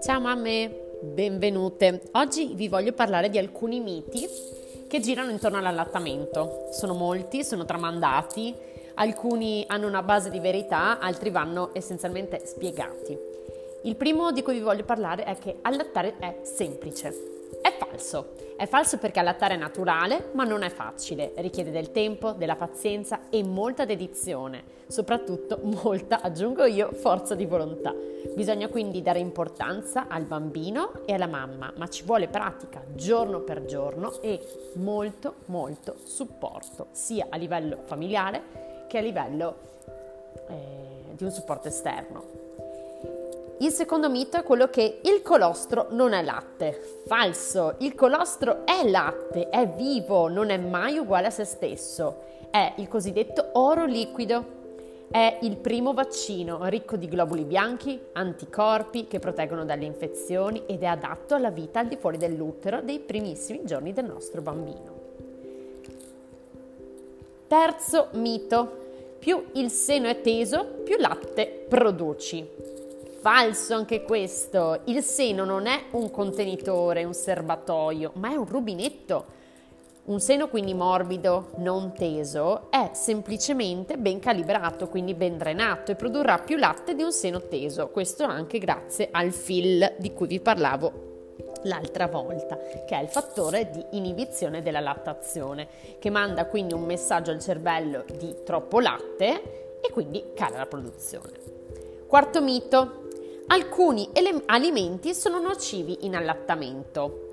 Ciao mamme, benvenute. Oggi vi voglio parlare di alcuni miti che girano intorno all'allattamento. Sono molti, sono tramandati, alcuni hanno una base di verità, altri vanno essenzialmente spiegati. Il primo di cui vi voglio parlare è che allattare è semplice. È falso. È falso perché allattare è naturale, ma non è facile. Richiede del tempo, della pazienza e molta dedizione. Soprattutto molta, aggiungo io, forza di volontà. Bisogna quindi dare importanza al bambino e alla mamma, ma ci vuole pratica giorno per giorno e molto, molto supporto, sia a livello familiare che a livello eh, di un supporto esterno. Il secondo mito è quello che il colostro non è latte. Falso, il colostro è latte, è vivo, non è mai uguale a se stesso. È il cosiddetto oro liquido. È il primo vaccino ricco di globuli bianchi, anticorpi che proteggono dalle infezioni ed è adatto alla vita al di fuori dell'utero dei primissimi giorni del nostro bambino. Terzo mito. Più il seno è teso, più latte produci. Falso anche questo. Il seno non è un contenitore, un serbatoio, ma è un rubinetto. Un seno quindi morbido, non teso, è semplicemente ben calibrato, quindi ben drenato e produrrà più latte di un seno teso. Questo anche grazie al fil di cui vi parlavo l'altra volta, che è il fattore di inibizione della lattazione, che manda quindi un messaggio al cervello di troppo latte e quindi cala la produzione. Quarto mito, alcuni ele- alimenti sono nocivi in allattamento.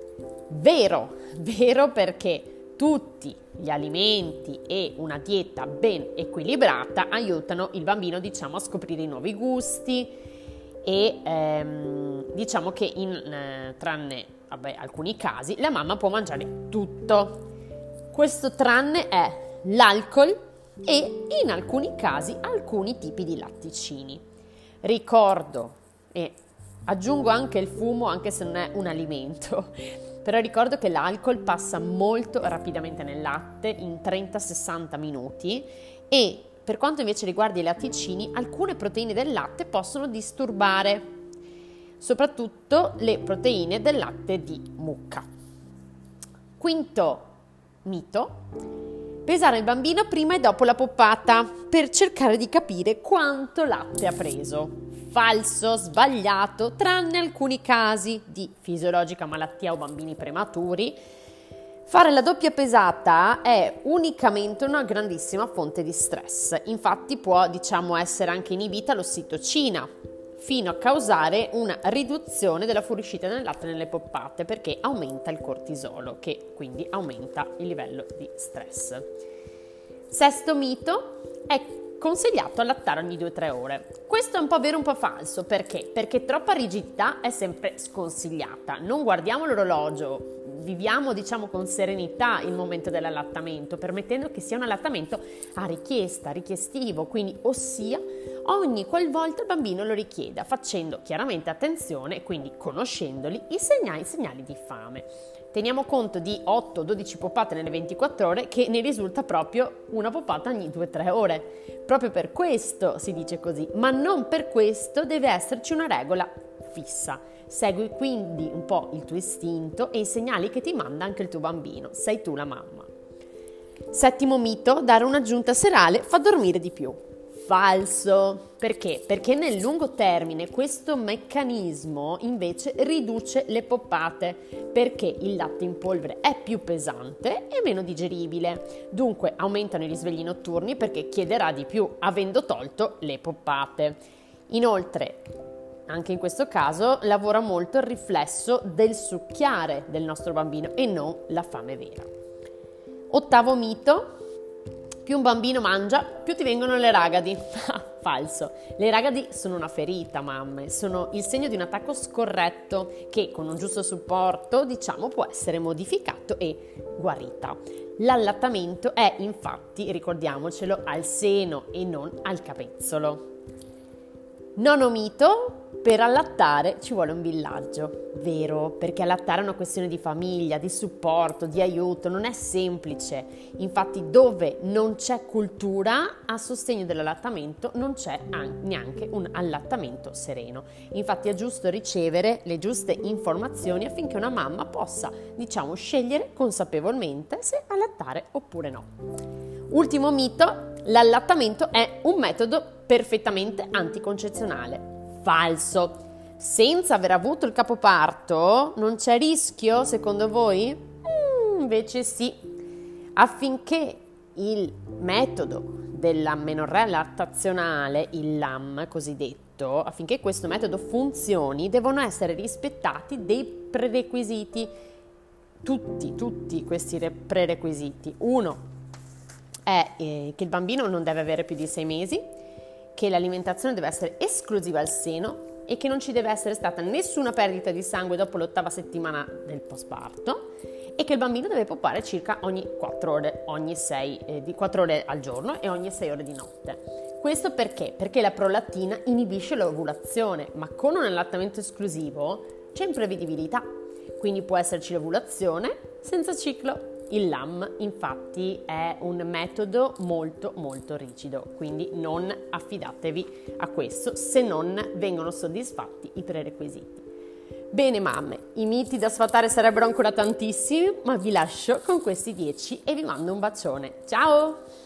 Vero, vero perché tutti gli alimenti e una dieta ben equilibrata aiutano il bambino diciamo a scoprire i nuovi gusti e ehm, diciamo che in eh, tranne vabbè, alcuni casi la mamma può mangiare tutto. Questo tranne è l'alcol e in alcuni casi alcuni tipi di latticini. Ricordo e aggiungo anche il fumo anche se non è un alimento. Però ricordo che l'alcol passa molto rapidamente nel latte in 30-60 minuti e per quanto invece riguarda i latticini, alcune proteine del latte possono disturbare, soprattutto le proteine del latte di mucca. Quinto mito, pesare il bambino prima e dopo la poppata per cercare di capire quanto latte ha preso falso, sbagliato, tranne alcuni casi di fisiologica malattia o bambini prematuri. Fare la doppia pesata è unicamente una grandissima fonte di stress, infatti può diciamo essere anche inibita l'ossitocina, fino a causare una riduzione della fuoriuscita del latte nelle poppate perché aumenta il cortisolo che quindi aumenta il livello di stress. Sesto mito è consigliato allattare ogni 2-3 ore. Questo è un po' vero, un po' falso, perché? Perché troppa rigidità è sempre sconsigliata. Non guardiamo l'orologio, viviamo diciamo con serenità il momento dell'allattamento, permettendo che sia un allattamento a richiesta, richiestivo, quindi ossia ogni qualvolta il bambino lo richieda, facendo chiaramente attenzione, quindi conoscendoli, i segnali, i segnali di fame. Teniamo conto di 8-12 poppate nelle 24 ore che ne risulta proprio una poppata ogni 2-3 ore. Proprio per questo si dice così, ma non per questo deve esserci una regola fissa. Segui quindi un po' il tuo istinto e i segnali che ti manda anche il tuo bambino. Sei tu la mamma. Settimo mito, dare un'aggiunta serale fa dormire di più. Falso. Perché? Perché nel lungo termine questo meccanismo invece riduce le poppate, perché il latte in polvere è più pesante e meno digeribile. Dunque aumentano i risvegli notturni perché chiederà di più, avendo tolto le poppate. Inoltre, anche in questo caso lavora molto il riflesso del succhiare del nostro bambino e non la fame vera. Ottavo mito, più un bambino mangia, più ti vengono le ragadi. Falso. Le ragadi sono una ferita, mamme, sono il segno di un attacco scorretto che con un giusto supporto, diciamo, può essere modificato e guarita. L'allattamento è infatti, ricordiamocelo, al seno e non al capezzolo. Nono mito, per allattare ci vuole un villaggio, vero? Perché allattare è una questione di famiglia, di supporto, di aiuto, non è semplice. Infatti dove non c'è cultura a sostegno dell'allattamento non c'è neanche un allattamento sereno. Infatti è giusto ricevere le giuste informazioni affinché una mamma possa, diciamo, scegliere consapevolmente se allattare oppure no. Ultimo mito, l'allattamento è un metodo perfettamente anticoncezionale falso. Senza aver avuto il capoparto non c'è rischio, secondo voi? Mm, invece sì. Affinché il metodo dell'amenorrea lattazionale, il LAM cosiddetto, affinché questo metodo funzioni, devono essere rispettati dei prerequisiti. Tutti, tutti questi prerequisiti. Uno è eh, che il bambino non deve avere più di sei mesi, che l'alimentazione deve essere esclusiva al seno e che non ci deve essere stata nessuna perdita di sangue dopo l'ottava settimana del postparto e che il bambino deve popare circa ogni 4 ore, ogni 6, eh, di 4 ore al giorno e ogni 6 ore di notte. Questo perché? Perché la prolattina inibisce l'ovulazione, ma con un allattamento esclusivo c'è imprevedibilità, quindi può esserci l'ovulazione senza ciclo il LAM infatti è un metodo molto molto rigido, quindi non affidatevi a questo se non vengono soddisfatti i prerequisiti. Bene mamme, i miti da sfatare sarebbero ancora tantissimi, ma vi lascio con questi 10 e vi mando un bacione. Ciao!